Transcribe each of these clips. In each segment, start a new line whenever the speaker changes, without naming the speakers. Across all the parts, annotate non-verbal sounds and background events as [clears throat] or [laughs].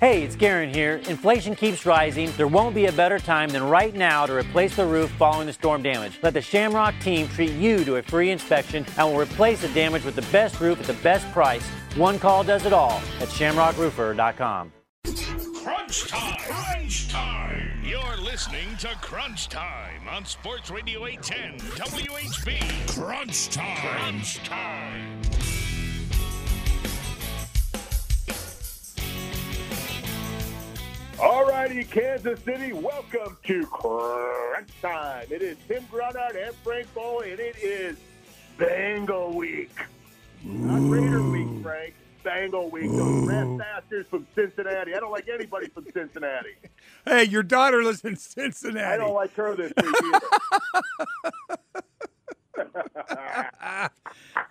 Hey, it's Garen here. Inflation keeps rising. There won't be a better time than right now to replace the roof following the storm damage. Let the Shamrock team treat you to a free inspection and we'll replace the damage with the best roof at the best price. One call does it all at shamrockroofer.com.
Crunch time! Crunch time! You're listening to Crunch Time on Sports Radio 810 WHB. Crunch time! Crunch time!
All righty, Kansas City, welcome to Crunch Time. It is Tim Grunhard and Frank Foley, and it is Bengal Week. Not Raider Week, Frank. Bengal Week. Those rat bastards from Cincinnati. I don't like anybody from Cincinnati. [laughs]
Hey, your daughter lives in Cincinnati.
I don't like her this week either.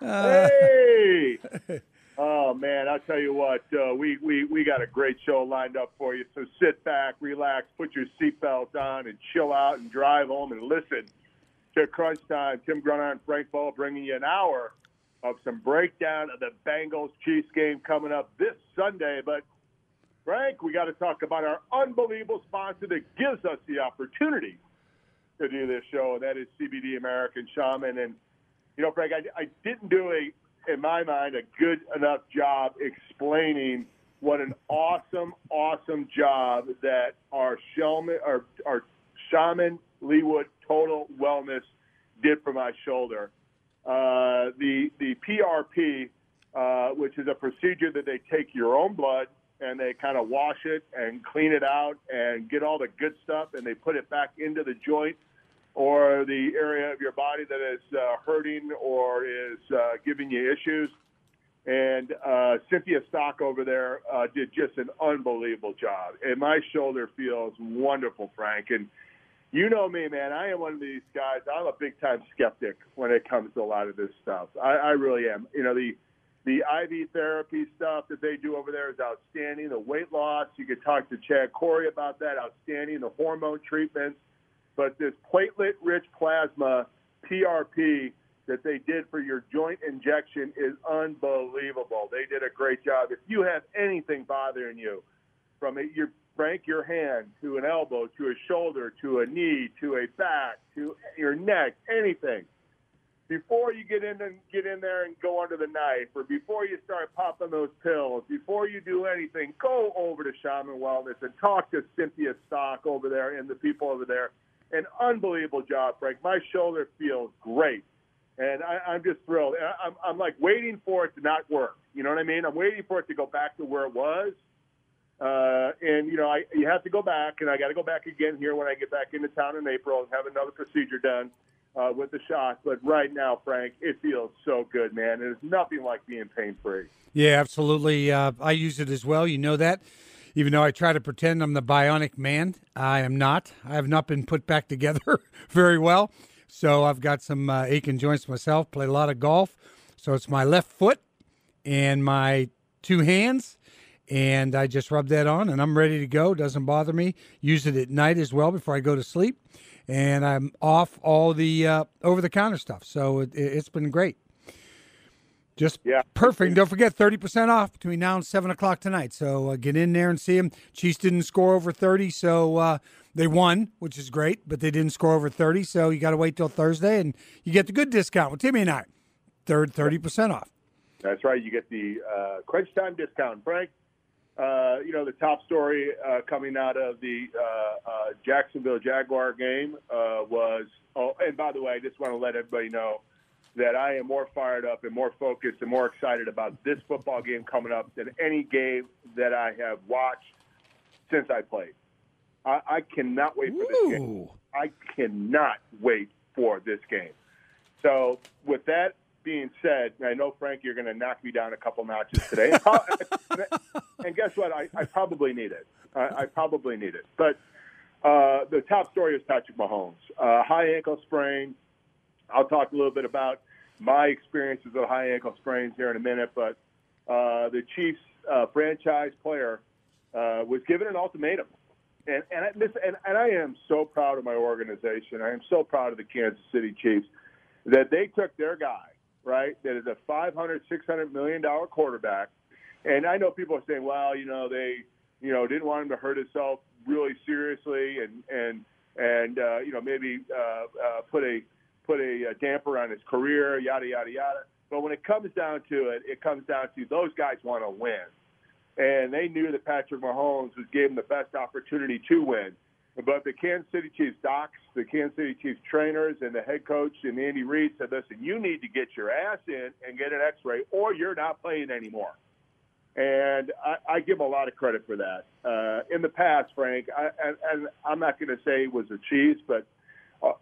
[laughs] [laughs] hey! Oh man, I'll tell you what, uh, we, we we got a great show lined up for you. So sit back, relax, put your seatbelt on, and chill out and drive home and listen to Crunch Time. Tim Grunhard and Frank Boal bringing you an hour of some breakdown of the Bengals Chiefs game coming up this Sunday. But Frank, we got to talk about our unbelievable sponsor that gives us the opportunity to do this show, and that is CBD American Shaman. And you know, Frank, I, I didn't do a in my mind, a good enough job explaining what an awesome, awesome job that our shaman, our, our shaman Leewood Total Wellness did for my shoulder. Uh, the the PRP, uh, which is a procedure that they take your own blood and they kind of wash it and clean it out and get all the good stuff and they put it back into the joint or the area of your body that is uh, hurting or is uh, giving you issues. And uh, Cynthia Stock over there uh, did just an unbelievable job. And my shoulder feels wonderful, Frank. And you know me, man. I am one of these guys. I'm a big time skeptic when it comes to a lot of this stuff. I, I really am. You know, the the IV therapy stuff that they do over there is outstanding. The weight loss, you could talk to Chad Corey about that. Outstanding. The hormone treatments but this platelet rich plasma PRP that they did for your joint injection is unbelievable. They did a great job. If you have anything bothering you, from a, your Frank, your hand to an elbow to a shoulder to a knee to a back to your neck, anything. Before you get in and get in there and go under the knife, or before you start popping those pills, before you do anything, go over to Shaman Wellness and talk to Cynthia Stock over there and the people over there an unbelievable job, Frank. My shoulder feels great, and I, I'm just thrilled. I'm, I'm like waiting for it to not work. You know what I mean? I'm waiting for it to go back to where it was. Uh, and you know, I you have to go back, and I got to go back again here when I get back into town in April and have another procedure done uh, with the shot. But right now, Frank, it feels so good, man. There's nothing like being pain free.
Yeah, absolutely. Uh, I use it as well. You know that even though I try to pretend I'm the bionic man, I am not. I have not been put back [laughs] together very well. So I've got some uh, aching joints myself, play a lot of golf. So it's my left foot and my two hands. And I just rub that on and I'm ready to go. Doesn't bother me. Use it at night as well before I go to sleep. And I'm off all the uh, over the counter stuff. So it, it's been great. Just yeah. perfect. Don't forget, 30% off between now and 7 o'clock tonight. So uh, get in there and see them. Chiefs didn't score over 30, so uh, they won, which is great, but they didn't score over 30. So you got to wait till Thursday, and you get the good discount with Timmy and I. Third, 30% off.
That's right. You get the uh, crunch time discount. Frank, uh, you know, the top story uh, coming out of the uh, uh, Jacksonville Jaguar game uh, was, oh, and by the way, I just want to let everybody know that I am more fired up and more focused and more excited about this football game coming up than any game that I have watched since I played. I, I cannot wait for this game. I cannot wait for this game. So, with that being said, I know Frank, you're going to knock me down a couple notches today, [laughs] [laughs] and guess what? I, I probably need it. I, I probably need it. But uh, the top story is Patrick Mahomes, uh, high ankle sprain. I'll talk a little bit about my experiences with high ankle sprains here in a minute, but uh, the Chiefs uh, franchise player uh, was given an ultimatum. And, and, I, this, and, and I am so proud of my organization. I am so proud of the Kansas City Chiefs that they took their guy, right, that is a $500, $600 million quarterback. And I know people are saying, well, you know, they, you know, didn't want him to hurt himself really seriously, and and and uh, you know maybe uh, uh, put a put a, a damper on his career, yada yada yada. But when it comes down to it, it comes down to those guys want to win, and they knew that Patrick Mahomes was gave them the best opportunity to win. But the Kansas City Chiefs docs, the Kansas City Chiefs trainers, and the head coach and Andy Reid said, "Listen, you need to get your ass in and get an X-ray, or you're not playing anymore." And I, I give a lot of credit for that. Uh, in the past, Frank, I, and, and I'm not going to say it was a cheese, but uh,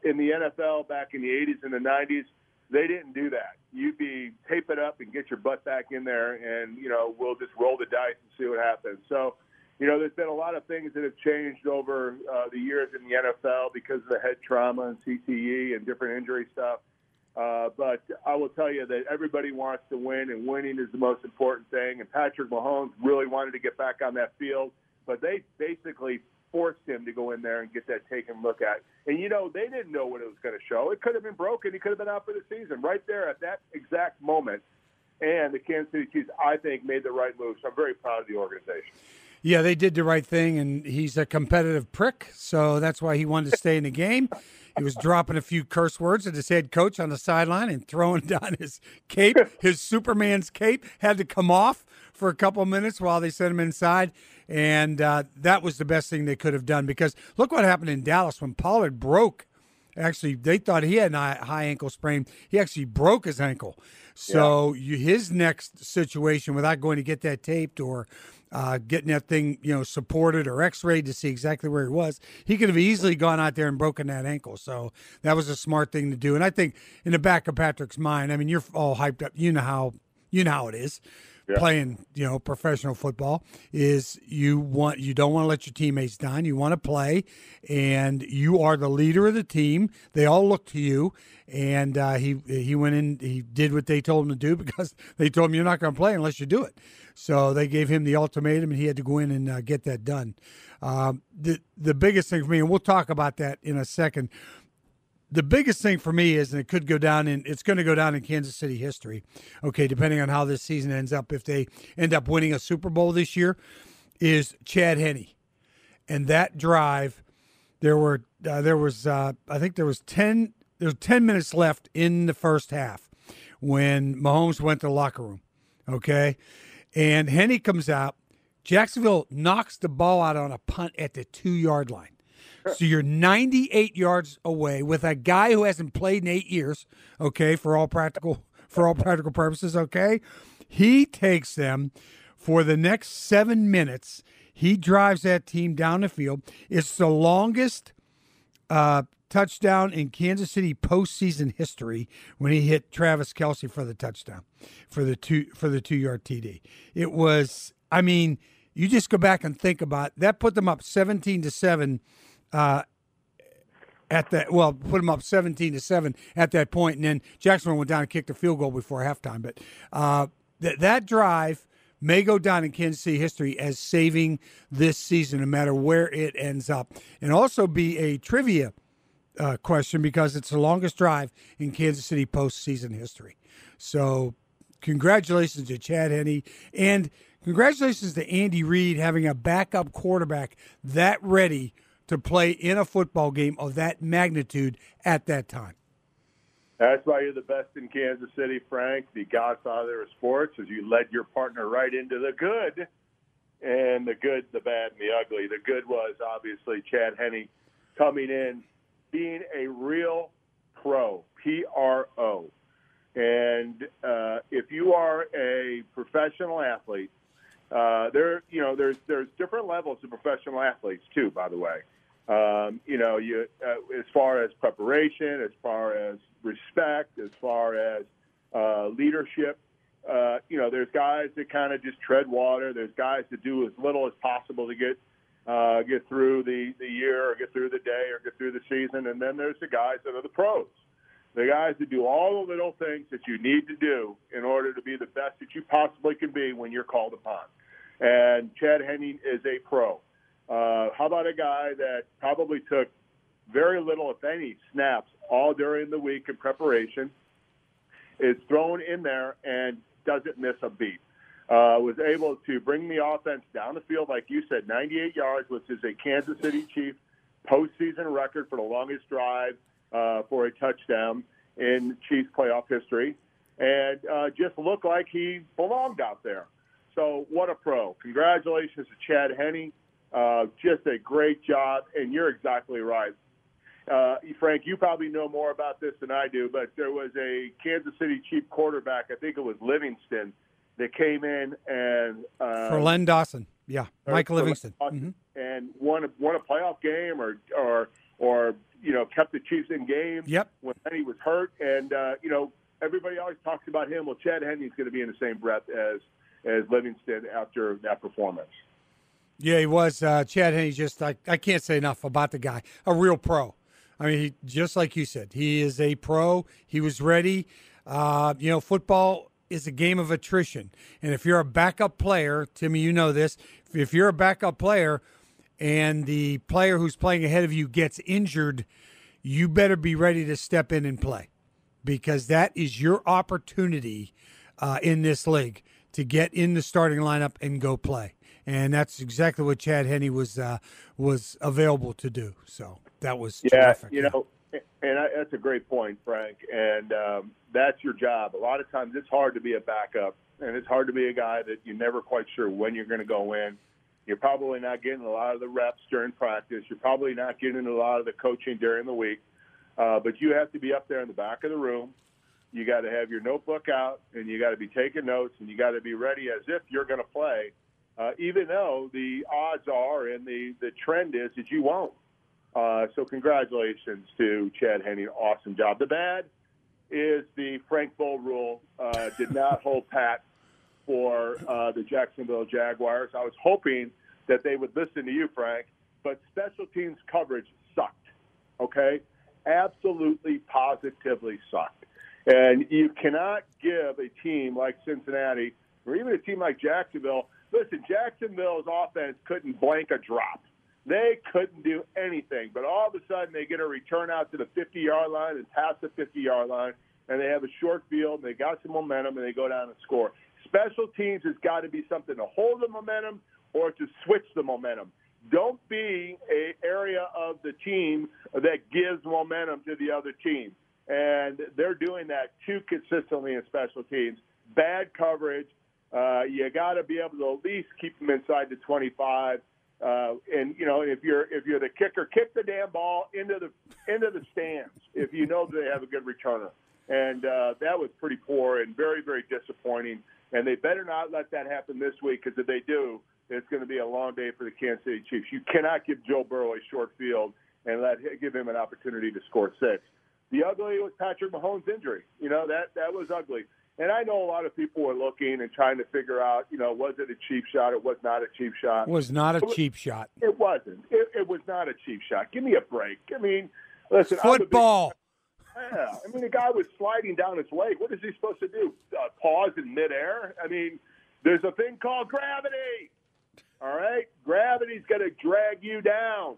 in the NFL back in the 80s and the 90s, they didn't do that. You'd be tape it up and get your butt back in there, and you know we'll just roll the dice and see what happens. So, you know, there's been a lot of things that have changed over uh, the years in the NFL because of the head trauma and CTE and different injury stuff. Uh, but I will tell you that everybody wants to win, and winning is the most important thing. And Patrick Mahomes really wanted to get back on that field, but they basically forced him to go in there and get that taken look at. And you know, they didn't know what it was going to show. It could have been broken. He could have been out for the season right there at that exact moment. And the Kansas City Chiefs, I think, made the right move. So I'm very proud of the organization.
Yeah, they did the right thing, and he's a competitive prick, so that's why he wanted to stay in the game. He was dropping a few curse words at his head coach on the sideline and throwing down his cape. His Superman's cape had to come off for a couple minutes while they sent him inside. And uh, that was the best thing they could have done because look what happened in Dallas when Pollard broke. Actually, they thought he had a high ankle sprain. He actually broke his ankle. So yeah. you, his next situation, without going to get that taped or uh, getting that thing, you know, supported or X-rayed to see exactly where he was. He could have easily gone out there and broken that ankle. So that was a smart thing to do. And I think in the back of Patrick's mind, I mean, you're all hyped up. You know how you know how it is. Yeah. Playing, you know, professional football is you want you don't want to let your teammates down. You want to play, and you are the leader of the team. They all look to you, and uh, he he went in. He did what they told him to do [laughs] because they told him you're not going to play unless you do it. So they gave him the ultimatum, and he had to go in and uh, get that done. Um, the the biggest thing for me, and we'll talk about that in a second. The biggest thing for me is, and it could go down in, it's going to go down in Kansas City history. Okay, depending on how this season ends up, if they end up winning a Super Bowl this year, is Chad Henne, and that drive. There were uh, there was uh, I think there was ten there was ten minutes left in the first half when Mahomes went to the locker room. Okay, and Henne comes out. Jacksonville knocks the ball out on a punt at the two yard line. [laughs] So you're 98 yards away with a guy who hasn't played in eight years. Okay, for all practical for all practical purposes. Okay, he takes them for the next seven minutes. He drives that team down the field. It's the longest uh, touchdown in Kansas City postseason history when he hit Travis Kelce for the touchdown for the two for the two yard TD. It was, I mean, you just go back and think about that. Put them up seventeen to seven. Uh, at that, well, put them up seventeen to seven at that point, and then Jacksonville went down and kicked a field goal before halftime. But uh, that that drive may go down in Kansas City history as saving this season, no matter where it ends up, and also be a trivia uh, question because it's the longest drive in Kansas City postseason history. So, congratulations to Chad Henne and congratulations to Andy Reid having a backup quarterback that ready to play in a football game of that magnitude at that time.
That's why you're the best in Kansas City, Frank, the godfather of sports, as you led your partner right into the good and the good, the bad, and the ugly. The good was obviously Chad Henne coming in being a real pro, P R O. And uh, if you are a professional athlete, uh, there, you know, there's there's different levels of professional athletes too. By the way, um, you know, you uh, as far as preparation, as far as respect, as far as uh, leadership. Uh, you know, there's guys that kind of just tread water. There's guys that do as little as possible to get uh, get through the, the year or get through the day or get through the season. And then there's the guys that are the pros, the guys that do all the little things that you need to do in order to be the best that you possibly can be when you're called upon. And Chad Henne is a pro. Uh, how about a guy that probably took very little, if any, snaps all during the week in preparation, is thrown in there and doesn't miss a beat. uh, was able to bring the offense down the field, like you said, 98 yards, which is a Kansas City Chief postseason record for the longest drive uh, for a touchdown in Chiefs playoff history, and uh, just looked like he belonged out there. So what a pro! Congratulations to Chad Henne. Uh, just a great job, and you're exactly right. Uh, Frank, you probably know more about this than I do, but there was a Kansas City Chief quarterback, I think it was Livingston, that came in and uh,
for Len Dawson, yeah, Mike Livingston,
mm-hmm. and won a, won a playoff game or or or you know kept the Chiefs in game.
Yep.
when he was hurt, and uh, you know everybody always talks about him. Well, Chad Henne's going to be in the same breath as as Livingston after that performance.
Yeah, he was. Uh, Chad Henne, just I, I can't say enough about the guy. A real pro. I mean, he, just like you said, he is a pro. He was ready. Uh, you know, football is a game of attrition. And if you're a backup player, Timmy, you know this. If you're a backup player and the player who's playing ahead of you gets injured, you better be ready to step in and play because that is your opportunity uh, in this league to get in the starting lineup and go play. And that's exactly what Chad Henne was uh, was available to do. So that was
yeah,
terrific.
you know, and I, that's a great point, Frank. And um, that's your job. A lot of times, it's hard to be a backup, and it's hard to be a guy that you're never quite sure when you're going to go in. You're probably not getting a lot of the reps during practice. You're probably not getting a lot of the coaching during the week. Uh, but you have to be up there in the back of the room. You got to have your notebook out, and you got to be taking notes, and you got to be ready as if you're going to play, uh, even though the odds are and the the trend is that you won't. Uh, so congratulations to Chad Henne. Awesome job. The bad is the Frank Boal rule uh, did not hold pat for uh, the Jacksonville Jaguars. I was hoping that they would listen to you, Frank, but special teams coverage sucked. Okay, absolutely, positively sucked. And you cannot give a team like Cincinnati or even a team like Jacksonville. Listen, Jacksonville's offense couldn't blank a drop. They couldn't do anything, but all of a sudden they get a return out to the 50 yard line and pass the 50 yard line, and they have a short field, and they got some momentum, and they go down and score. Special teams has got to be something to hold the momentum or to switch the momentum. Don't be a area of the team that gives momentum to the other team. And they're doing that too consistently in special teams. Bad coverage. Uh, you got to be able to at least keep them inside the 25 uh, and you know, if you're if you're the kicker, kick the damn ball into the into the stands if you know they have a good returner. And uh, that was pretty poor and very very disappointing. And they better not let that happen this week because if they do, it's going to be a long day for the Kansas City Chiefs. You cannot give Joe Burrow a short field and let give him an opportunity to score six. The ugly was Patrick Mahomes' injury. You know that that was ugly. And I know a lot of people were looking and trying to figure out, you know, was it a cheap shot? It was not a cheap shot.
It was not a cheap shot.
It wasn't. It, it, was not a cheap shot. Give me a break. I mean, listen.
Football.
Big, yeah. I mean, the guy was sliding down his leg. What is he supposed to do? Uh, pause in midair? I mean, there's a thing called gravity. All right? Gravity's going to drag you down.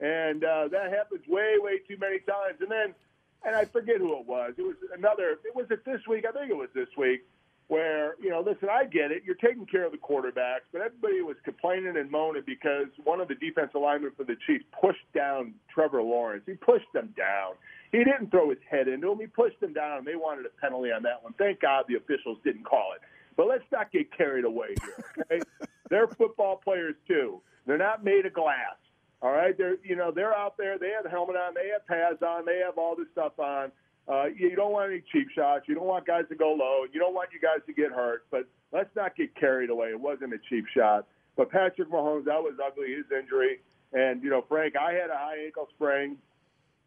And uh, that happens way, way too many times. And then – and I forget who it was. It was another. It was it this week. I think it was this week. Where you know, listen, I get it. You're taking care of the quarterbacks, but everybody was complaining and moaning because one of the defensive linemen for the Chiefs pushed down Trevor Lawrence. He pushed them down. He didn't throw his head into him. He pushed them down, and they wanted a penalty on that one. Thank God the officials didn't call it. But let's not get carried away here. Okay? [laughs] They're football players too. They're not made of glass. All right, they're you know they're out there. They have helmet on. They have pads on. They have all this stuff on. Uh, you don't want any cheap shots. You don't want guys to go low. You don't want you guys to get hurt. But let's not get carried away. It wasn't a cheap shot. But Patrick Mahomes, that was ugly. His injury, and you know Frank, I had a high ankle sprain,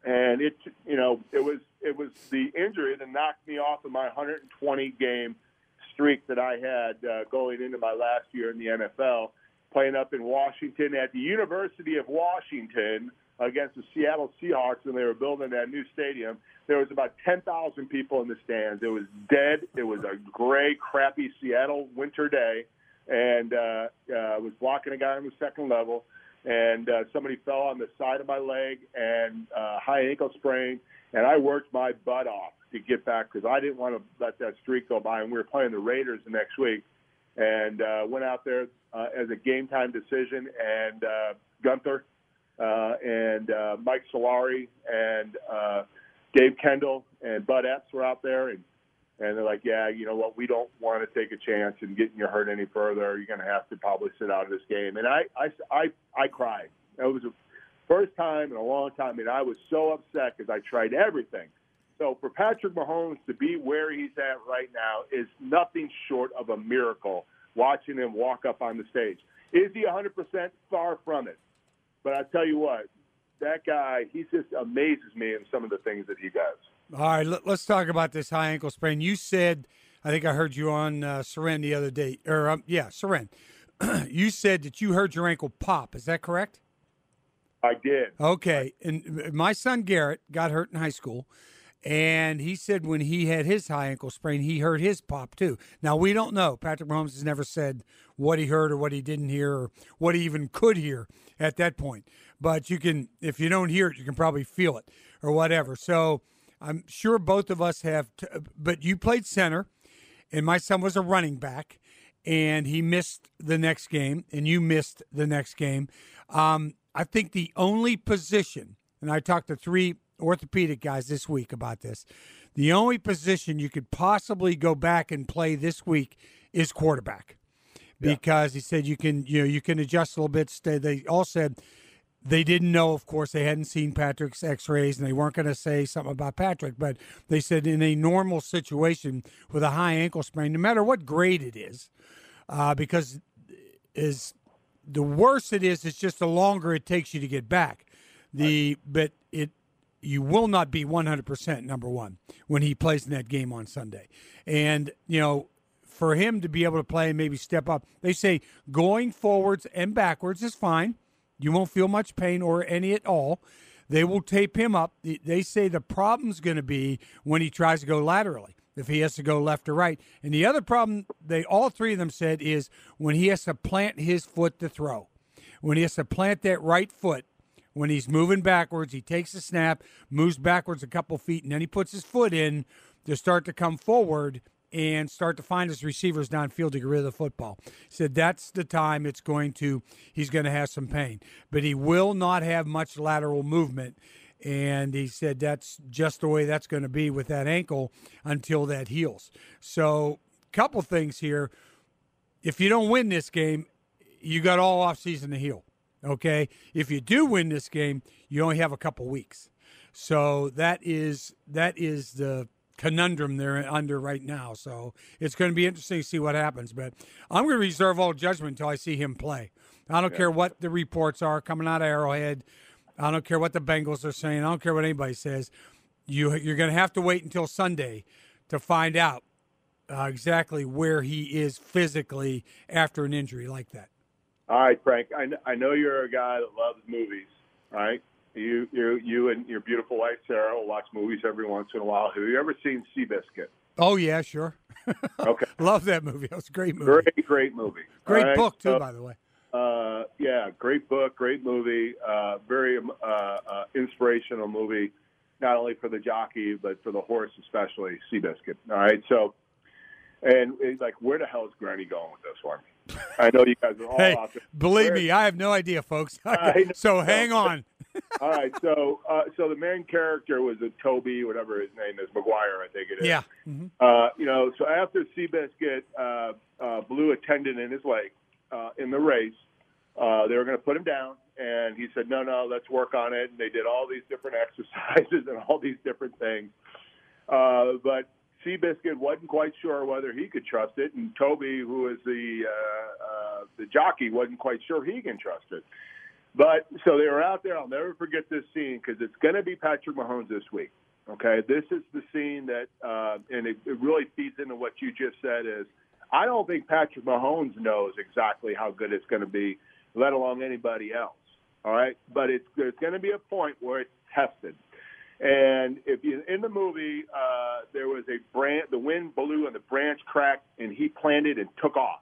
and it you know it was it was the injury that knocked me off of my 120 game streak that I had uh, going into my last year in the NFL playing up in Washington at the University of Washington against the Seattle Seahawks when they were building that new stadium. There was about 10,000 people in the stands. It was dead. It was a gray, crappy Seattle winter day, and uh, uh, I was blocking a guy on the second level, and uh, somebody fell on the side of my leg and uh, high ankle sprain, and I worked my butt off to get back because I didn't want to let that streak go by, and we were playing the Raiders the next week and uh, went out there uh, as a game time decision. And uh, Gunther uh, and uh, Mike Solari and uh, Dave Kendall and Bud Epps were out there, and and they're like, yeah, you know what, we don't want to take a chance in getting you hurt any further. You're going to have to probably sit out of this game. And I I I, I cried. It was the first time in a long time, and I was so upset because I tried everything. So for Patrick Mahomes to be where he's at right now is nothing short of a miracle. Watching him walk up on the stage, is he 100% far from it? But I tell you what, that guy, he just amazes me in some of the things that he does.
All right, let, us talk about this high ankle sprain. You said, I think I heard you on uh, Soren the other day, or um, yeah, Soren. [clears throat] you said that you heard your ankle pop. Is that correct?
I did.
Okay, and my son Garrett got hurt in high school. And he said when he had his high ankle sprain, he heard his pop too. Now we don't know. Patrick Mahomes has never said what he heard or what he didn't hear or what he even could hear at that point. But you can, if you don't hear it, you can probably feel it or whatever. So I'm sure both of us have. T- but you played center, and my son was a running back, and he missed the next game, and you missed the next game. Um, I think the only position, and I talked to three orthopedic guys this week about this. The only position you could possibly go back and play this week is quarterback, because yeah. he said you can you know you can adjust a little bit. Stay. They all said they didn't know, of course, they hadn't seen Patrick's X-rays, and they weren't going to say something about Patrick. But they said in a normal situation with a high ankle sprain, no matter what grade it is, uh, because is the worse it is, it's just the longer it takes you to get back. The but you will not be 100% number one when he plays in that game on Sunday. And, you know, for him to be able to play and maybe step up, they say going forwards and backwards is fine. You won't feel much pain or any at all. They will tape him up. They say the problem's going to be when he tries to go laterally, if he has to go left or right. And the other problem, they all three of them said, is when he has to plant his foot to throw. When he has to plant that right foot, when he's moving backwards, he takes a snap, moves backwards a couple feet, and then he puts his foot in to start to come forward and start to find his receivers downfield to get rid of the football. He said that's the time it's going to he's going to have some pain. But he will not have much lateral movement. And he said that's just the way that's going to be with that ankle until that heals. So, couple things here. If you don't win this game, you got all off season to heal. Okay, if you do win this game, you only have a couple weeks. So that is that is the conundrum they're under right now. So it's going to be interesting to see what happens. But I'm going to reserve all judgment until I see him play. I don't yeah. care what the reports are coming out of Arrowhead. I don't care what the Bengals are saying. I don't care what anybody says. You you're going to have to wait until Sunday to find out uh, exactly where he is physically after an injury like that.
All right, Frank. I, I know you're a guy that loves movies, right? You, you, you, and your beautiful wife Sarah will watch movies every once in a while. Have you ever seen Seabiscuit?
Oh yeah, sure. [laughs]
okay,
love that movie. That was a great movie.
Great, great movie.
Great right? book too, so, by the way.
Uh, yeah, great book, great movie. Uh, very uh, uh, inspirational movie, not only for the jockey but for the horse, especially Seabiscuit. All right, so and like, where the hell is Granny going with this one? I know you guys are all
hey,
out there.
Believe me, I have no idea, folks. [laughs] so hang on. [laughs]
all right, so uh, so the main character was a Tobey, whatever his name is, Maguire, I think it is.
Yeah. Mm-hmm.
Uh, you know, so after Seabiscuit uh, uh, blew a tendon in his leg uh, in the race, uh, they were going to put him down, and he said, "No, no, let's work on it." And they did all these different [laughs] exercises and all these different things. Uh, but Seabiscuit wasn't quite sure whether he could trust it, and Toby, who is the uh, uh, the jockey, wasn't quite sure he can trust it. But so they were out there. I'll never forget this scene because it's going to be Patrick Mahomes this week. Okay, this is the scene that, uh, and it, it really feeds into what you just said. Is I don't think Patrick Mahomes knows exactly how good it's going to be, let alone anybody else. All right, but it's there's going to be a point where it's tested. And if you, in the movie, uh, there was a branch, the wind blew and the branch cracked, and he planted and took off.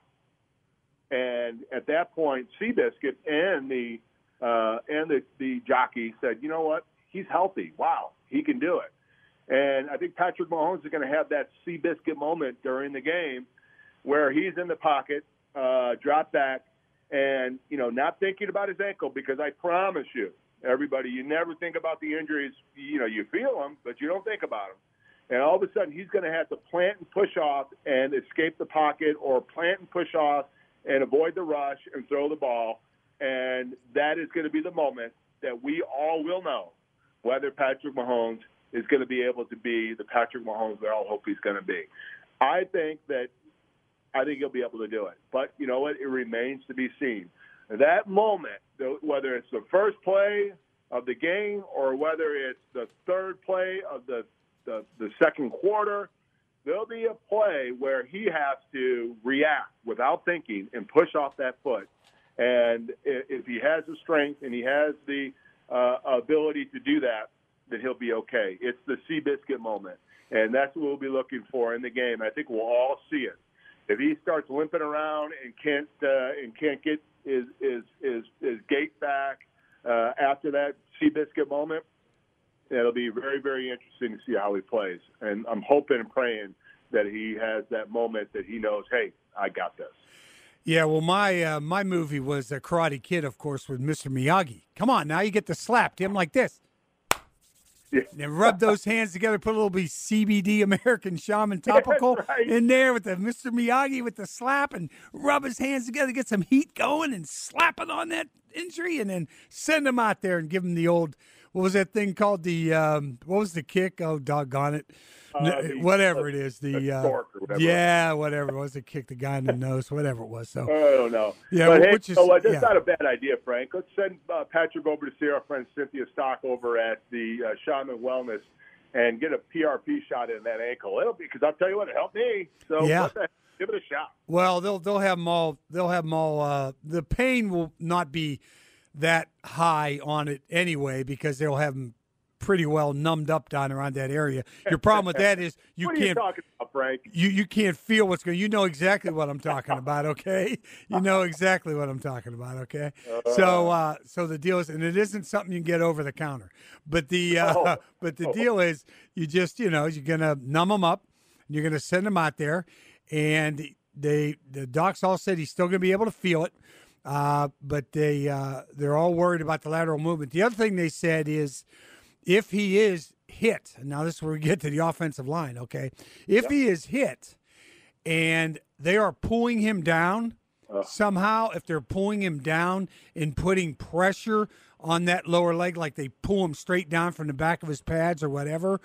And at that point, Seabiscuit and the uh, and the, the jockey said, "You know what? He's healthy. Wow, he can do it." And I think Patrick Mahomes is going to have that Seabiscuit moment during the game where he's in the pocket, uh, drop back, and you know, not thinking about his ankle because I promise you, everybody, you never think about the injuries. You know, you feel them, but you don't think about them. And all of a sudden, he's going to have to plant and push off and escape the pocket, or plant and push off and avoid the rush and throw the ball. And that is going to be the moment that we all will know whether Patrick Mahomes is going to be able to be the Patrick Mahomes we all hope he's going to be. I think that I think he'll be able to do it. But you know what? It remains to be seen. That moment, whether it's the first play of the game or whether it's the third play of the, the, the second quarter, there'll be a play where he has to react without thinking and push off that foot. And if he has the strength and he has the uh, ability to do that, then he'll be okay. It's the Seabiscuit moment, and that's what we'll be looking for in the game. I think we'll all see it. If he starts limping around and can't uh, and can't get his his his, his back uh, after that Seabiscuit moment, it'll be very very interesting to see how he plays. And I'm hoping and praying that he has that moment that he knows, hey, I got this.
Yeah, well, my uh, my movie was a Karate Kid, of course, with Mr. Miyagi. Come on, now you get to slap him like this. Yeah. And rub those hands together, put a little bit CBD American Shaman [laughs] topical right. in there with the Mr. Miyagi with the slap and rub his hands together, get some heat going and slap it on that injury and then send him out there and give him the old, what was that thing called? The, um, what was the kick? Oh, doggone it. Uh, the, whatever it is, the uh, whatever. yeah, whatever it was, the kick the guy in the [laughs] nose, whatever it was. So
I don't know.
Yeah,
but
hey, is,
so, uh, that's
yeah.
not a bad idea, Frank. Let's send uh, Patrick over to see our friend Cynthia Stock over at the uh, Shaman Wellness and get a PRP shot in that ankle. It'll be because I'll tell you what, it helped me. So
yeah.
The, give it a shot.
Well, they'll they'll have them all. They'll have them all. Uh, the pain will not be that high on it anyway because they'll have them pretty well numbed up down around that area. Your problem with that is you [laughs]
what
can't.
You, about, Frank?
you you can't feel what's going. You know exactly what I'm talking about. Okay, you know exactly what I'm talking about. Okay, so uh, so the deal is, and it isn't something you can get over the counter. But the [laughs] uh, oh. but the deal is, you just you know you're gonna numb them up. And you're gonna send them out there, and they the docs all said he's still gonna be able to feel it. Uh, but they uh, they're all worried about the lateral movement. The other thing they said is if he is hit, now this is where we get to the offensive line, okay? If yep. he is hit and they are pulling him down uh. somehow, if they're pulling him down and putting pressure on that lower leg, like they pull him straight down from the back of his pads or whatever,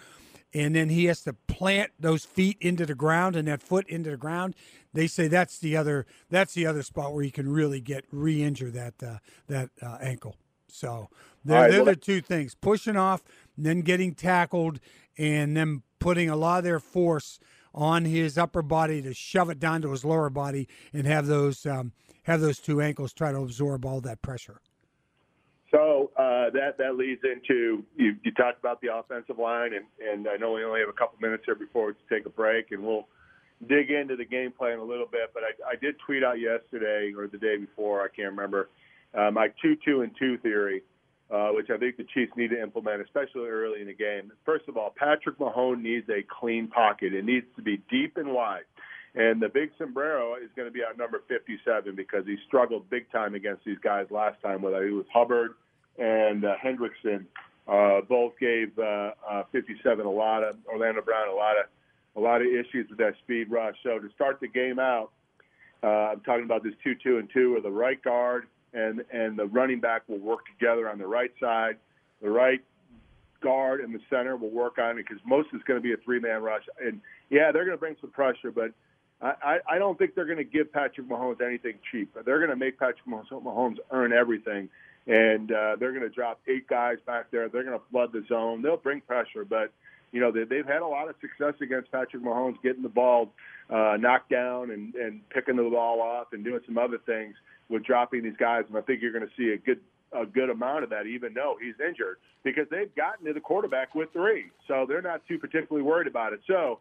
and then he has to plant those feet into the ground and that foot into the ground. They say that's the other that's the other spot where you can really get re-injure that uh, that uh, ankle. So they're, right, they're well, the two things: pushing off, then getting tackled, and then putting a lot of their force on his upper body to shove it down to his lower body and have those um, have those two ankles try to absorb all that pressure.
So uh, that that leads into you, you talked about the offensive line, and, and I know we only have a couple minutes here before we take a break, and we'll dig into the game plan a little bit. But I, I did tweet out yesterday or the day before, I can't remember, uh, my two two and two theory uh, which I think the Chiefs need to implement, especially early in the game. First of all, Patrick Mahomes needs a clean pocket. It needs to be deep and wide. And the big sombrero is going to be our number 57 because he struggled big time against these guys last time. Whether he was Hubbard and uh, Hendrickson, uh, both gave uh, uh, 57 a lot of Orlando Brown a lot of a lot of issues with that speed rush. So to start the game out, uh, I'm talking about this two-two and two, where the right guard and and the running back will work together on the right side. The right guard and the center will work on it because most is going to be a three man rush. And yeah, they're going to bring some pressure, but I, I don't think they're going to give Patrick Mahomes anything cheap. They're going to make Patrick Mahomes earn everything, and uh, they're going to drop eight guys back there. They're going to flood the zone. They'll bring pressure, but you know they, they've had a lot of success against Patrick Mahomes getting the ball uh, knocked down and and picking the ball off and doing some other things with dropping these guys, and I think you're going to see a good a good amount of that, even though he's injured, because they've gotten to the quarterback with three, so they're not too particularly worried about it. So.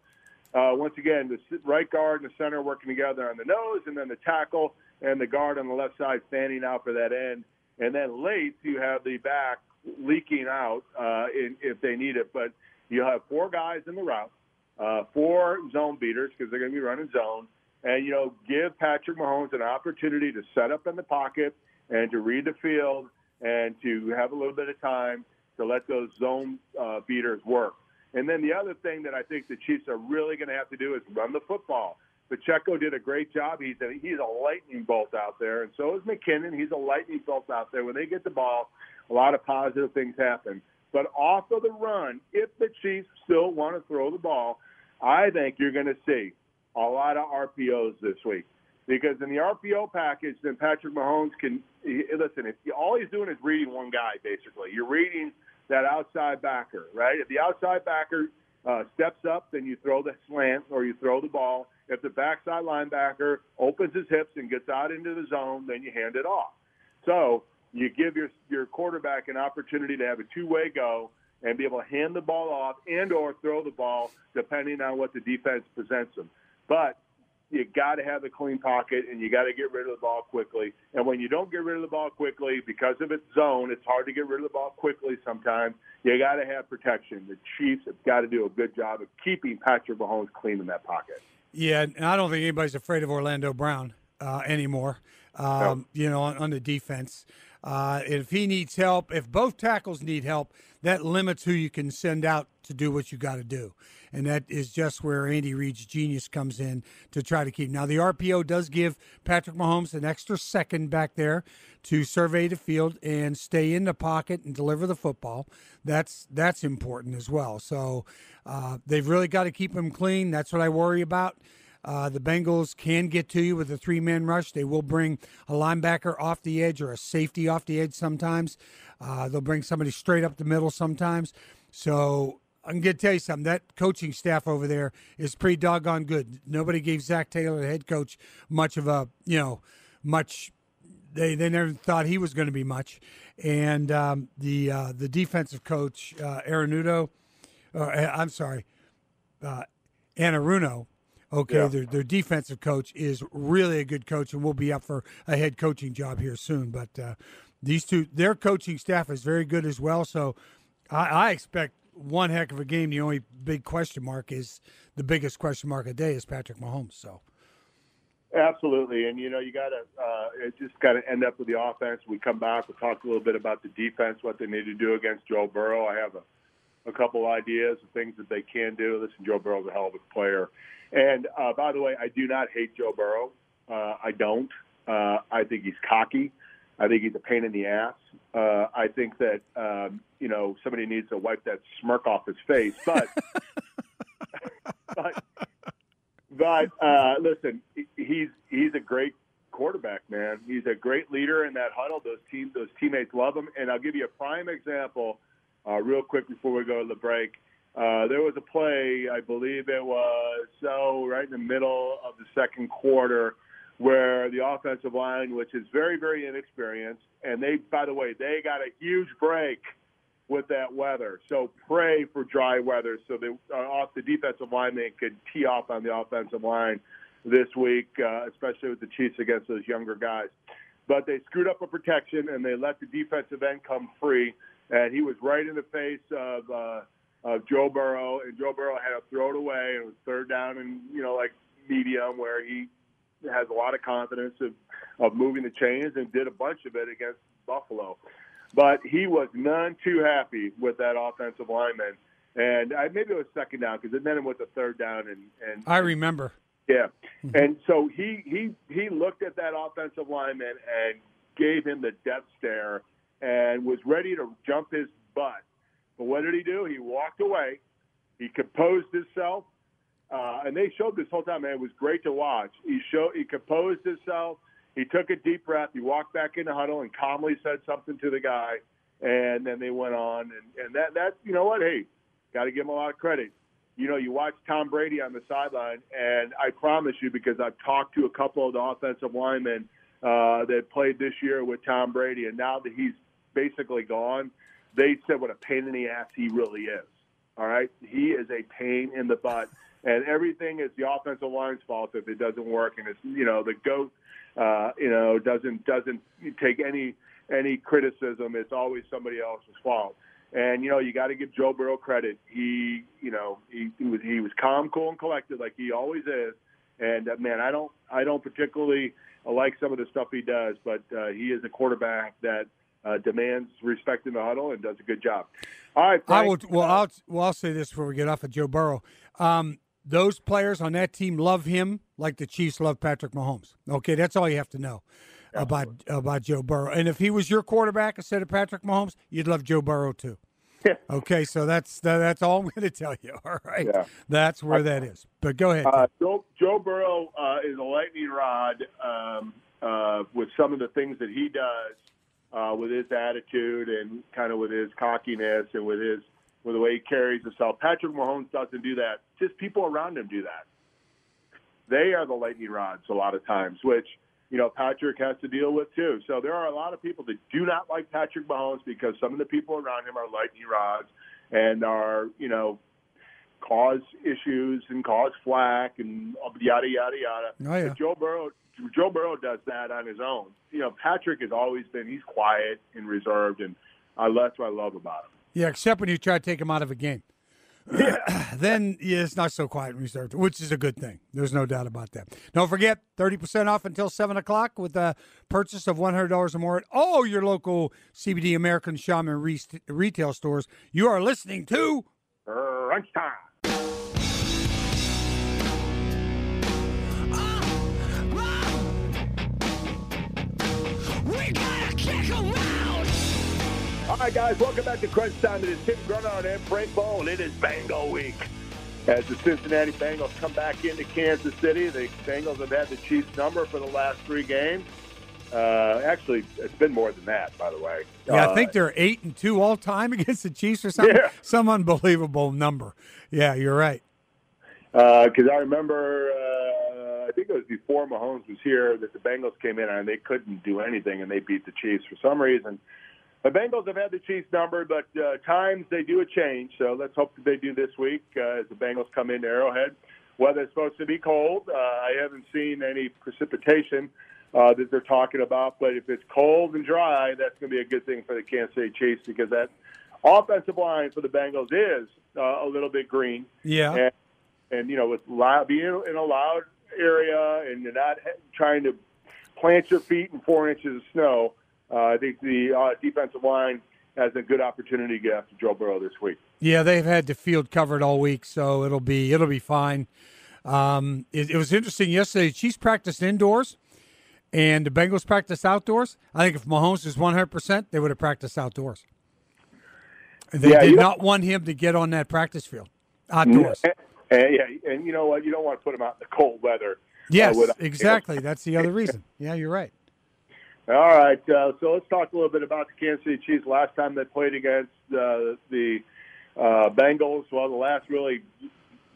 Uh, once again, the right guard and the center working together on the nose, and then the tackle and the guard on the left side fanning out for that end. And then late, you have the back leaking out uh, in, if they need it. But you'll have four guys in the route, uh, four zone beaters because they're going to be running zone, and you know give Patrick Mahomes an opportunity to set up in the pocket and to read the field and to have a little bit of time to let those zone uh, beaters work. And then the other thing that I think the Chiefs are really going to have to do is run the football. Pacheco did a great job. He's a, he's a lightning bolt out there, and so is McKinnon. He's a lightning bolt out there. When they get the ball, a lot of positive things happen. But off of the run, if the Chiefs still want to throw the ball, I think you're going to see a lot of RPOs this week. Because in the RPO package, then Patrick Mahomes can listen. If all he's doing is reading one guy, basically, you're reading that outside backer, right? If the outside backer uh, steps up, then you throw the slant or you throw the ball. If the backside linebacker opens his hips and gets out into the zone, then you hand it off. So you give your your quarterback an opportunity to have a two-way go and be able to hand the ball off and or throw the ball depending on what the defense presents them. But you got to have a clean pocket and you got to get rid of the ball quickly. And when you don't get rid of the ball quickly because of its zone, it's hard to get rid of the ball quickly sometimes. You got to have protection. The Chiefs have got to do a good job of keeping Patrick Mahomes clean in that pocket.
Yeah, and I don't think anybody's afraid of Orlando Brown uh, anymore. Um, no. You know, on, on the defense. Uh, if he needs help, if both tackles need help, that limits who you can send out to do what you got to do. And that is just where Andy Reid's genius comes in to try to keep. Now, the RPO does give Patrick Mahomes an extra second back there to survey the field and stay in the pocket and deliver the football. That's that's important as well. So uh, they've really got to keep him clean. That's what I worry about. Uh, the Bengals can get to you with a three man rush. They will bring a linebacker off the edge or a safety off the edge sometimes. Uh, they'll bring somebody straight up the middle sometimes. So I'm going to tell you something. That coaching staff over there is pretty doggone good. Nobody gave Zac Taylor, the head coach, much of a, you know, much. They, they never thought he was going to be much. And um, the uh, the defensive coach, uh, Arenudo, uh, I'm sorry, uh, Anarumo, Okay, yeah. their their defensive coach is really a good coach, and will be up for a head coaching job here soon. But uh, these two, their coaching staff is very good as well. So I, I, expect one heck of a game. The only big question mark is the biggest question mark of the day is Patrick Mahomes. So.
Absolutely, and you know you got to uh, it just got to end up with the offense. We come back, we'll talk a little bit about the defense, what they need to do against Joe Burrow. I have a a couple ideas of things that they can do. Listen, Joe Burrow's a hell of a player. And uh, by the way, I do not hate Joe Burrow. Uh, I don't. Uh, I think he's cocky. I think he's a pain in the ass. Uh, I think that um, you know somebody needs to wipe that smirk off his face. But [laughs] but but uh, listen, he's he's a great quarterback, man. He's a great leader in that huddle. Those teams, those teammates love him. And I'll give you a prime example uh, real quick before we go to the break. Uh, there was a play, I believe it was so right in the middle of the second quarter, where the offensive line, which is very, very inexperienced, and they, by the way, they got a huge break with that weather. So pray for dry weather so that uh, off the defensive lineman could tee off on the offensive line this week, uh, especially with the Chiefs against those younger guys. But they screwed up a protection and they let the defensive end come free and he was right in the face of uh, of Joe Burrow, and Joe Burrow had to throw it away, and it was third down and you know like medium where he has a lot of confidence of of moving the chains and did a bunch of it against Buffalo, but he was none too happy with that offensive lineman. And I, maybe it was second down because then it was a third down, and, and
I remember.
Yeah, mm-hmm. and so he he he looked at that offensive lineman and gave him the death stare and was ready to jump his butt. But what did he do? He walked away. He composed himself, uh, and they showed this whole time. Man, it was great to watch. He showed he composed himself. He took a deep breath. He walked back in the huddle and calmly said something to the guy, and then they went on. And, and that that you know what? Hey, got to give him a lot of credit. You know, you watch Tom Brady on the sideline, and I promise you, because I've talked to a couple of the offensive linemen uh, that played this year with Tom Brady, and now that he's basically gone, they said what a pain in the ass he really is. All right, he is a pain in the butt, and everything is the offensive line's fault if it doesn't work. And it's you know the goat, uh, you know doesn't doesn't take any any criticism. It's always somebody else's fault. And you know you got to give Joe Burrow credit. He you know he, he was he was calm, cool, and collected like he always is. And uh, man, I don't I don't particularly like some of the stuff he does, but uh, he is a quarterback that uh, demands respect in the huddle and does a good job. All right, Frank.
I will. Well, I'll well I'll say this before we get off of Joe Burrow. Um, those players on that team love him like the Chiefs love Patrick Mahomes. Okay, that's all you have to know about about Joe Burrow. And if he was your quarterback instead of Patrick Mahomes, you'd love Joe Burrow too. okay, so that's that, that's all I'm [laughs] going to tell you. All right,
Yeah.
that's where that is. But go ahead.
Uh, Joe, Joe Burrow uh, is a lightning rod um, uh, with some of the things that he does, uh, with his attitude and kind of with his cockiness and with his with the way he carries himself. Patrick Mahomes doesn't do that. Just people around him do that. They are the lightning rods a lot of times, which you know Patrick has to deal with too. So there are a lot of people that do not like Patrick Mahomes because some of the people around him are lightning rods and are you know cause issues and cause flack and yada yada yada.
Oh, yeah.
But Joe Burrow, Joe Burrow does that on his own. You know, Patrick has always been he's quiet and reserved, and uh, that's what I love about him.
yeah, except when you try to take him out of a game. [clears throat] then yeah, it's not so quiet and reserved, which is a good thing. There's no doubt about that. Don't forget, 30% off until 7 o'clock with a purchase of $100 or more at all your local CBD American Shaman re- retail stores. You are listening to
Crunch time. All right, guys, welcome back to Crunch Time. It is Tim Grunhard and Frank Boal. It is Bengal Week. As the Cincinnati Bengals come back into Kansas City, the Bengals have had the Chiefs number for the last three games. Uh, actually, it's been more than that, by the way.
Yeah,
Uh,
I think they're eight and two all time [laughs] against the Chiefs or something.
Yeah.
Some unbelievable number. Yeah, you're right.
because I remember, uh, I think it was before Mahomes was here that the Bengals came in and they couldn't do anything and they beat the Chiefs for some reason. The Bengals have had the Chiefs numbered, but uh, times they do a change. So let's hope that they do this week uh, as the Bengals come into Arrowhead. Weather is supposed to be cold. Uh, I haven't seen any precipitation uh, that they're talking about, but if it's cold and dry, that's going to be a good thing for the Kansas City Chiefs because that offensive line for the Bengals is uh, a little bit green
Yeah.
and, and you know, with loud, being in a loud area and you're not trying to plant your feet in four inches of snow, uh, I think the uh, defensive line has a good opportunity to get after Joe Burrow this week.
Yeah, they've had the field covered all week, so it'll be it'll be fine. Um, it, it was interesting yesterday. Chiefs practiced indoors, and the Bengals practiced outdoors. I think if Mahomes is one hundred percent, they would have practiced outdoors. They
Yeah,
did not want him to get on that practice field outdoors.
And, and, yeah, and you know what? You don't want to put him out in the cold weather.
Yes,
uh,
exactly. That's the other reason. Yeah, you're right.
All right, uh, so let's talk a little bit about the Kansas City Chiefs. Last time they played against uh, the uh, Bengals, well, the last really,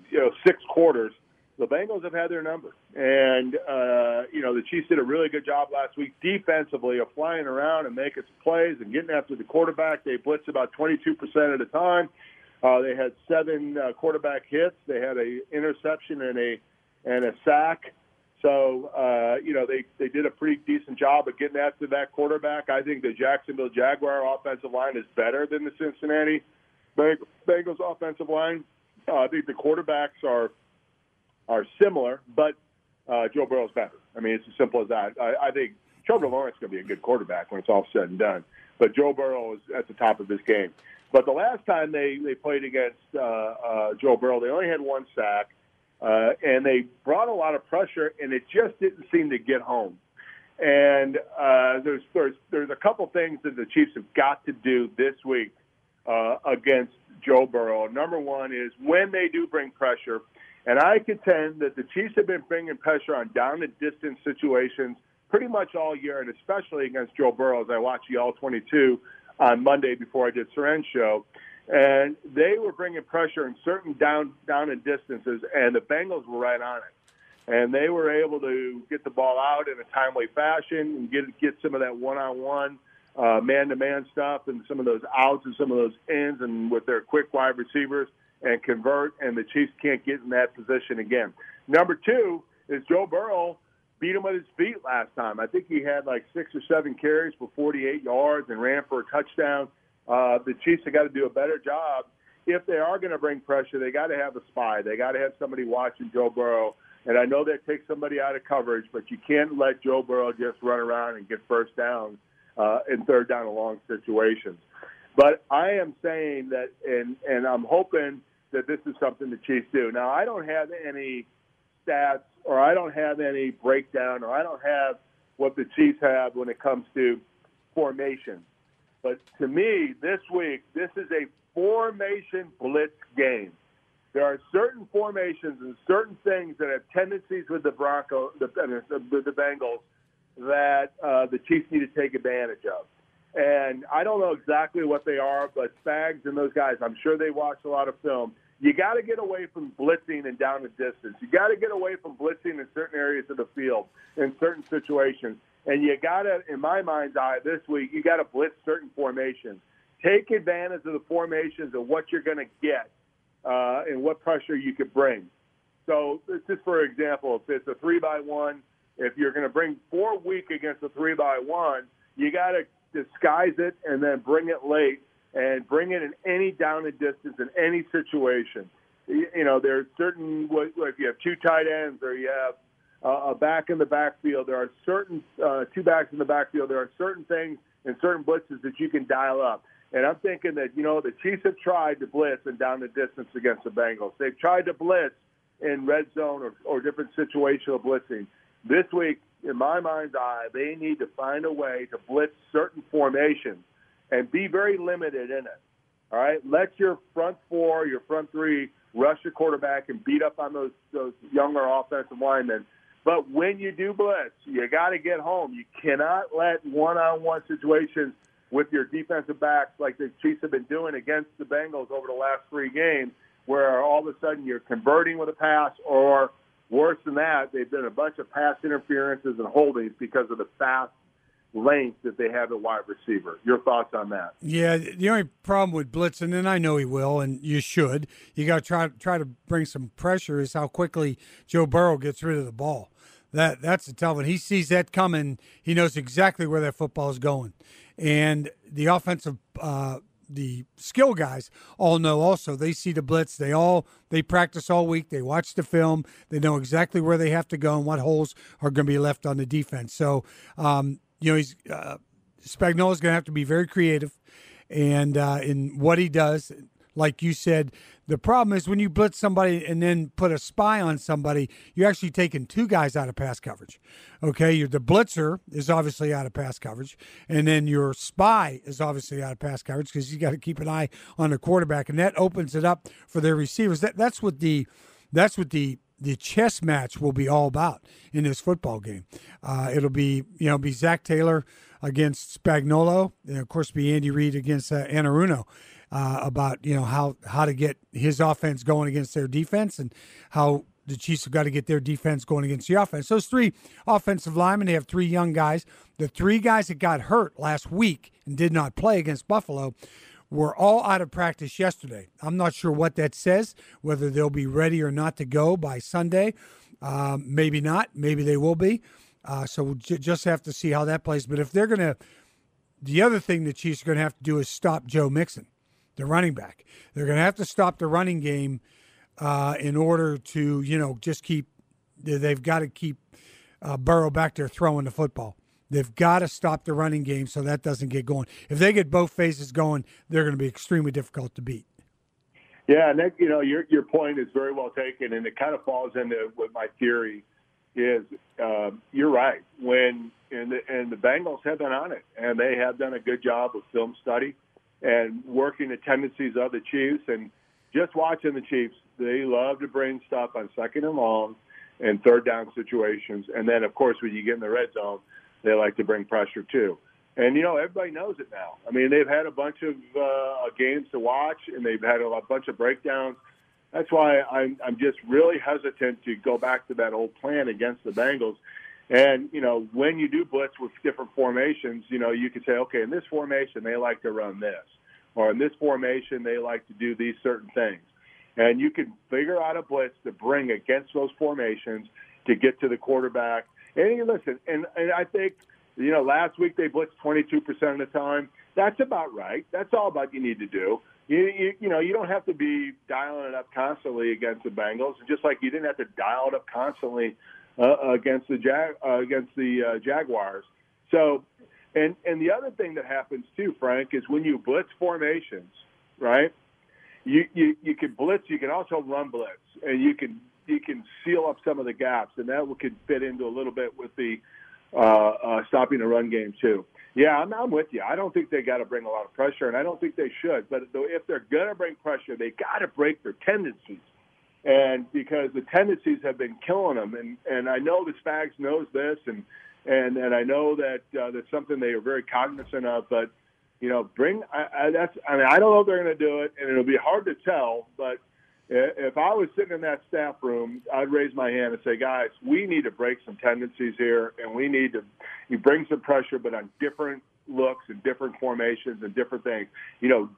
you know, six quarters, the Bengals have had their number, and uh, you know the Chiefs did a really good job last week defensively of flying around and making some plays and getting after the quarterback. They blitzed about 22 percent of the time. Uh, they had seven uh, quarterback hits. They had a interception and a and a sack. So uh, you know they they did a pretty decent job of getting after that quarterback. I think the Jacksonville Jaguar offensive line is better than the Cincinnati Bengals offensive line. Uh, I think the quarterbacks are are similar, but uh, Joe Burrow's better. I mean, it's as simple as that. I, I think Trevor Lawrence is going to be a good quarterback when it's all said and done, but Joe Burrow is at the top of his game. But the last time they they played against uh, uh, Joe Burrow, they only had one sack, uh, and they brought a lot of pressure, and it just didn't seem to get home. And uh, there's there's there's a couple things that the Chiefs have got to do this week uh, against Joe Burrow. Number one is when they do bring pressure, and I contend that the Chiefs have been bringing pressure on down and distance situations pretty much all year, and especially against Joe Burrow. As I watched the All 22 on Monday before I did Soren's show, and they were bringing pressure in certain down down and distances, and the Bengals were right on it and they were able to get the ball out in a timely fashion and get get some of that one-on-one, uh, man-to-man stuff, and some of those outs and some of those ins, and with their quick wide receivers and convert. And the Chiefs can't get in that position again. Number two is Joe Burrow beat him with his feet last time. I think he had like six or seven carries for 48 yards and ran for a touchdown. Uh, the Chiefs have got to do a better job if they are going to bring pressure. They got to have a spy. They got to have somebody watching Joe Burrow And I know that takes somebody out of coverage, but you can't let Joe Burrow just run around and get first downs uh, in third down and long situations. But I am saying that, and and I'm hoping that this is something the Chiefs do. Now, I don't have any stats, or I don't have any breakdown, or I don't have what the Chiefs have when it comes to formation. But to me, this week, this is a formation blitz game. There are certain formations and certain things that have tendencies with the Broncos, the, the, the Bengals, that uh, the Chiefs need to take advantage of. And I don't know exactly what they are, but Spags and those guys, I'm sure they watch a lot of film. You got to get away from blitzing and down the distance. You got to get away from blitzing in certain areas of the field in certain situations. And you got to, in my mind's eye, this week, you got to blitz certain formations. Take advantage of the formations of what you're going to get uh, and what pressure you could bring. So, just for example, if it's a three by one, if you're going to bring four weak against a three by one, you got to disguise it and then bring it late and bring it in any down and distance in any situation. You know, there's certain if you have two tight ends or you have a back in the backfield, there are certain uh, two backs in the backfield. There are certain things and certain blitzes that you can dial up. And I'm thinking that you know the Chiefs have tried to blitz and down the distance against the Bengals. They've tried to blitz in red zone or, or different situational blitzing. This week, in my mind's eye, they need to find a way to blitz certain formations and be very limited in it. All right, let your front four, your front three, rush your quarterback and beat up on those those younger offensive linemen. But when you do blitz, you got to get home. You cannot let one-on-one situations with your defensive backs like the Chiefs have been doing against the Bengals over the last three games, where all of a sudden you're converting with a pass or Worse than that, they've done a bunch of pass interferences and holdings because of the fast length that they have at wide receiver. Your thoughts on that?
Yeah, the only problem with blitzing, and I know he will, and you should, you got to try try to bring some pressure. Is how quickly Joe Burrow gets rid of the ball. That that's the tough one. He sees that coming. He knows exactly where that football is going, and the offensive uh, the skill guys all know also they see the blitz they all they practice all week they watch the film they know exactly where they have to go and what holes are going to be left on the defense so um, you know he's uh, is going to have to be very creative and uh, in what he does like you said the problem is when you blitz somebody and then put a spy on somebody, you're actually taking two guys out of pass coverage. Okay, you're, the blitzer is obviously out of pass coverage, and then your spy is obviously out of pass coverage because you got to keep an eye on the quarterback, and that opens it up for their receivers. That that's what the that's what the the chess match will be all about in this football game. Uh, it'll be you know be Zac Taylor against Spagnuolo, and of course be Andy Reid against uh, Anarumo uh, about you know how how to get his offense going against their defense and how the Chiefs have got to get their defense going against the offense. Those three offensive linemen, they have three young guys. The three guys that got hurt last week and did not play against Buffalo were all out of practice yesterday. I'm not sure what that says, whether they'll be ready or not to go by Sunday. Um, maybe not. Maybe they will be. Uh, so we'll j- just have to see how that plays. But if they're going to, the other thing the Chiefs are going to have to do is stop Joe Mixon the running back. They're going to have to stop the running game uh, in order to, you know, just keep. They've got to keep uh, Burrow back there throwing the football. They've got to stop the running game so that doesn't get going. If they get both phases going, they're going to be extremely difficult to beat.
Yeah, and that, you know your your point is very well taken, and it kind of falls into what my theory is. Uh, you're right. When and the, and the Bengals have been on it, and they have done a good job of film study and working the tendencies of the Chiefs and just watching the Chiefs. They love to bring stuff on second and long and third down situations. And then, of course, when you get in the red zone, they like to bring pressure too. And you know, everybody knows it now. I mean, they've had a bunch of uh, games to watch, and they've had a bunch of breakdowns. That's why I'm I'm just really hesitant to go back to that old plan against the Bengals. And you know, when you do blitz with different formations, you know, you could say, okay, in this formation they like to run this, or in this formation they like to do these certain things, and you can figure out a blitz to bring against those formations to get to the quarterback. And listen, and, and I think you know, last week they blitzed 22% of the time. that's about right. That's all about you need to do. You, you, you know, you don't have to be dialing it up constantly against the Bengals, just like you didn't have to dial it up constantly uh, against the Jag, uh, against the uh, Jaguars. So, and and the other thing that happens too, Frank, is when you blitz formations, right? You you you can blitz, you can also run blitz, and you can you can seal up some of the gaps, and that could fit into a little bit with the uh, uh, stopping the run game too. Yeah, I'm, I'm with you. I don't think they got to bring a lot of pressure, and I don't think they should. But if they're to bring pressure, they got to break their tendencies, and because the tendencies have been killing them. And and I know the Spags knows this, and and and I know that uh, that's something they are very cognizant of. But you know, bring I, I, that's. I mean, I don't know if they're going to do it, and it'll be hard to tell. But if I was sitting in that staff room, I'd raise my hand and say, guys, we need to break some tendencies here, and we need to you bring some pressure, but on different looks and different formations and different things. You know,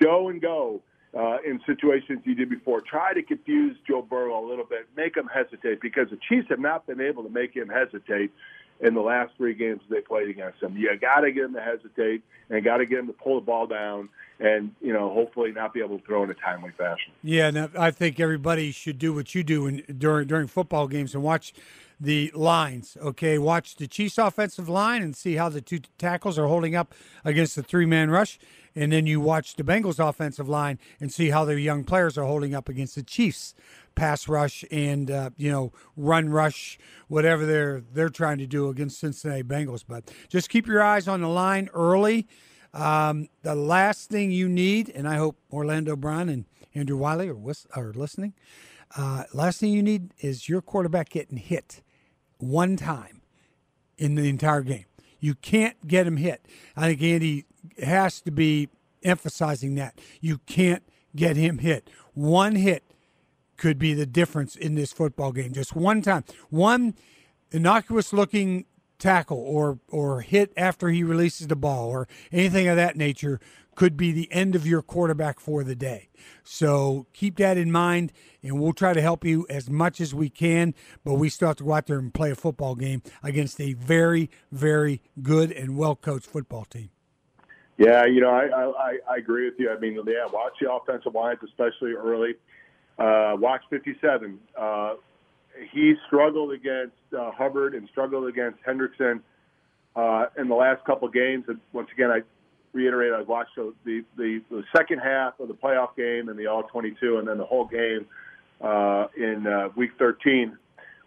show and go uh, in situations you did before. Try to confuse Joe Burrow a little bit, make him hesitate, because the Chiefs have not been able to make him hesitate in the last three games they played against them. You got to get him to hesitate and got to get him to pull the ball down and you know hopefully not be able to throw in a timely fashion.
Yeah, and I think everybody should do what you do in, during during football games and watch the lines. Okay, watch the Chiefs offensive line and see how the two tackles are holding up against the three man rush. And then you watch the Bengals offensive line and see how their young players are holding up against the Chiefs pass rush and uh, you know run rush, whatever they're they're trying to do against Cincinnati Bengals. But just keep your eyes on the line early. Um, the last thing you need, and I hope Orlando Brown and Andrew Wylie are, are listening. Uh, last thing you need is your quarterback getting hit one time in the entire game. You can't get him hit. I think Andy has to be emphasizing that. You can't get him hit. One hit could be the difference in this football game. Just one time, one innocuous looking tackle or or hit after he releases the ball or anything of that nature could be the end of your quarterback for the day. So keep that in mind, and we'll try to help you as much as we can. But we still have to go out there and play a football game against a very, very good and well coached football team.
Yeah, you know, I, I I agree with you. I mean, yeah, watch the offensive lines, especially early. Uh, watch 57. Uh, he struggled against uh, Hubbard and struggled against Hendrickson uh, in the last couple games. And once again, I reiterate, I watched the, the, the, the second half of the playoff game and the All 22, and then the whole game uh, in uh, Week 13,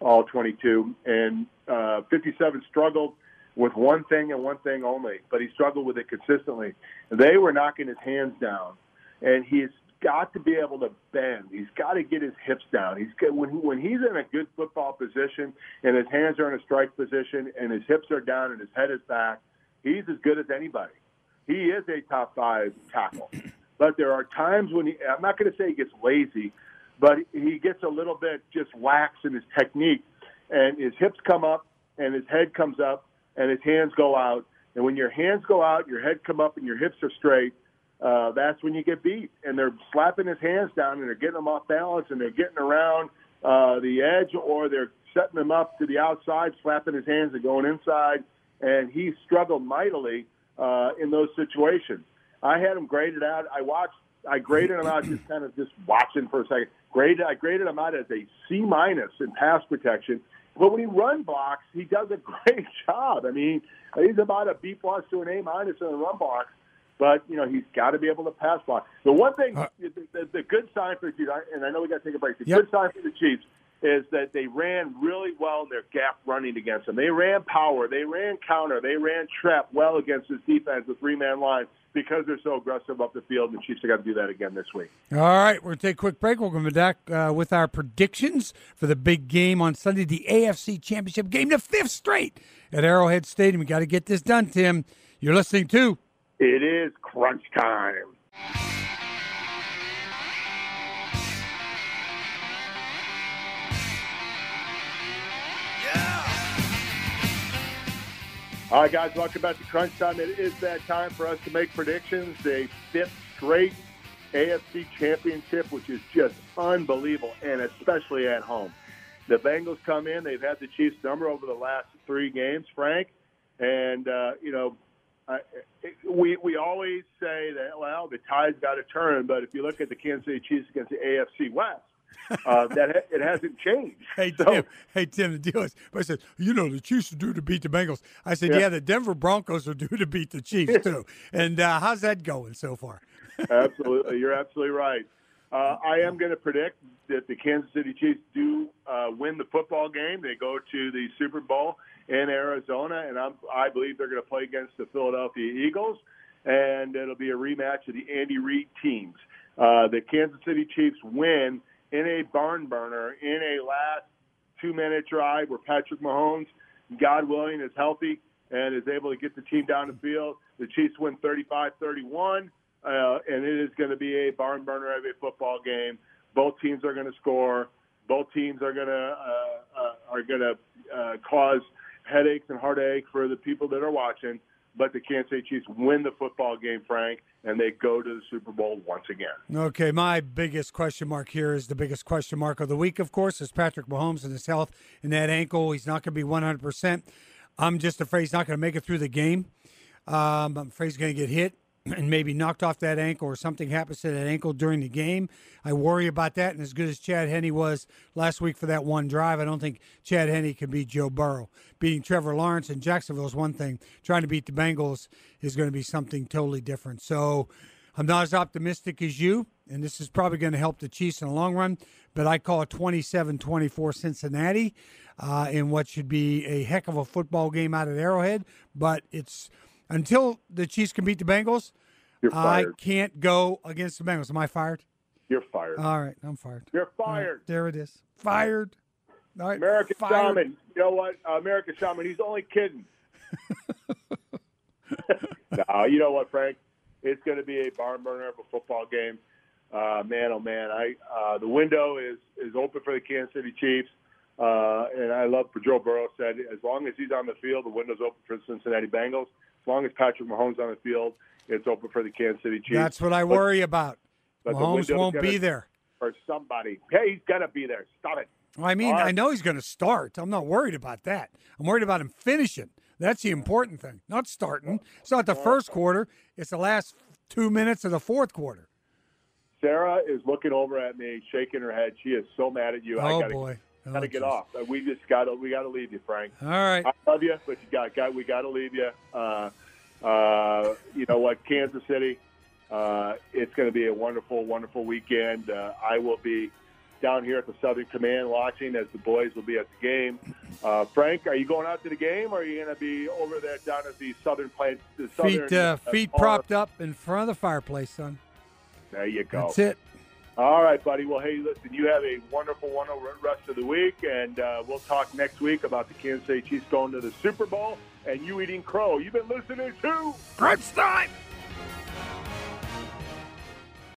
All 22. And uh, 57 struggled with one thing and one thing only, but he struggled with it consistently. They were knocking his hands down, and he's got to be able to bend. He's got to get his hips down. He's got, when he, when he's in a good football position and his hands are in a strike position and his hips are down and his head is back, he's as good as anybody. He is a top five tackle. But there are times when he, I'm not going to say he gets lazy, but he gets a little bit just lax in his technique, and his hips come up and his head comes up and his hands go out. And when your hands go out, your head come up and your hips are straight uh, that's when you get beat. And they're slapping his hands down and they're getting him off balance and they're getting around uh, the edge or they're setting him up to the outside, slapping his hands and going inside. And he struggled mightily uh, in those situations. I had him graded out. I watched. I graded him out just kind of just watching for a second. Graded. I graded him out as a C minus in pass protection. But when he run blocks, he does a [laughs] great job. I mean, he's about a B plus to an A minus in the run blocks but you know he's got to be able to pass block. The one thing, uh, the, the, the, good sign for the Chiefs, and I know we got to take a break. The yep. good sign for the Chiefs is that they ran really well in their gap running against them. They ran power, they ran counter, they ran trap well against this defense, the three man line, because they're so aggressive up the field. And the Chiefs are going to do that again this week.
All right, we're going to take a quick break. To be back uh, with our predictions for the big game on Sunday, the AFC Championship game, the fifth straight at Arrowhead Stadium. We got to get this done, Tim. You're listening to
it is crunch time. Yeah. All right, guys, welcome back to Crunch Time. It is that time for us to make predictions. A fifth straight AFC championship, which is just unbelievable, and especially at home. The Bengals come in. They've had the Chiefs' number over the last three games, Frank. And, uh, you know, uh, we we always say that well the tide's got to turn, but if you look at the Kansas City Chiefs against the AFC West, uh, [laughs] that it hasn't changed.
Hey
So-
Tim, hey Tim, the deal is, but I said, you know, the Chiefs are due to beat the Bengals. I said, yeah,
Yeah.
the Denver Broncos are due to beat the Chiefs [laughs] too. and uh, how's that going so far? [laughs]
absolutely, you're absolutely right. Uh, I am going to predict that the Kansas City Chiefs do uh, win the football game. They go to the Super Bowl in Arizona, and I'm, I believe they're going to play against the Philadelphia Eagles, and it'll be a rematch of the Andy Reid teams. Uh, the Kansas City Chiefs win in a barn burner in a last two-minute drive where Patrick Mahomes, God willing, is healthy and is able to get the team down the field. The Chiefs win 35-31 uh, and it is going to be a barn burner of a football game. Both teams are going to score. Both teams are going to uh, uh, are going to uh, cause headaches and heartache for the people that are watching. But the Kansas City Chiefs win the football game, Frank, and they go to the Super Bowl once again.
Okay, my biggest question mark here is the biggest question mark of the week, of course, is Patrick Mahomes and his health and that ankle. He's not going to be 100%. I'm just afraid he's not going to make it through the game. Um, I'm afraid he's going to get hit and maybe knocked off that ankle or something happens to that ankle during the game. I worry about that. And as good as Chad Henne was last week for that one drive, I don't think Chad Henne can beat Joe Burrow. Beating Trevor Lawrence in Jacksonville is one thing. Trying to beat the Bengals is going to be something totally different. So I'm not as optimistic as you, and this is probably going to help the Chiefs in the long run, but I call it 27 24 Cincinnati uh, in what should be a heck of a football game out at Arrowhead. But it's until the Chiefs can beat the Bengals,
You're
I can't go against the Bengals. Am I fired?
You're fired.
All right, I'm fired.
You're
All right,
fired.
there it is. Fired. All right,
American
fired.
Shaman. You know what? Uh, American Shaman. He's only kidding. [laughs] no, you know what, Frank? It's going to be a barn burner of a football game. Uh, man, oh man, I uh, the window is is open for the Kansas City Chiefs, uh, and I love what Joe Burrow said. As long as he's on the field, the window's open for the Cincinnati Bengals. As long as Patrick Mahomes on the field, it's open for the Kansas City Chiefs.
That's what I worry about.
but
Mahomes won't be there.
for somebody. Hey, he's got to be there. Stop it.
I mean,
right.
I know he's going to start. I'm not worried about that. I'm worried about him finishing. That's the important thing, not starting. It's not the first quarter, it's the last two minutes of the fourth quarter.
Sarah is looking over at me, shaking her head. She is so mad at you. I
Oh,
gotta,
boy. Oh,
gotta get
geez.
off. Uh, We just gotta we gotta leave you, Frank.
All right.
I love you, but you got, got we gotta leave you. Uh, uh, you know what, Kansas City. Uh, it's going to be a wonderful, wonderful weekend. Uh, I will be down here at the Southern Command watching as the boys will be at the game. Uh, Frank, are you going out to the game, or are you going to be over there down at the Southern Plant? The Southern,
Feet, uh, feet propped up in front of the fireplace, son.
There you go.
That's it.
All right, buddy. Well, hey, listen, you have a wonderful, wonderful rest of the week, and uh, we'll talk next week about the Kansas City Chiefs going to the Super Bowl and you eating crow. You've been listening to
Crunch time.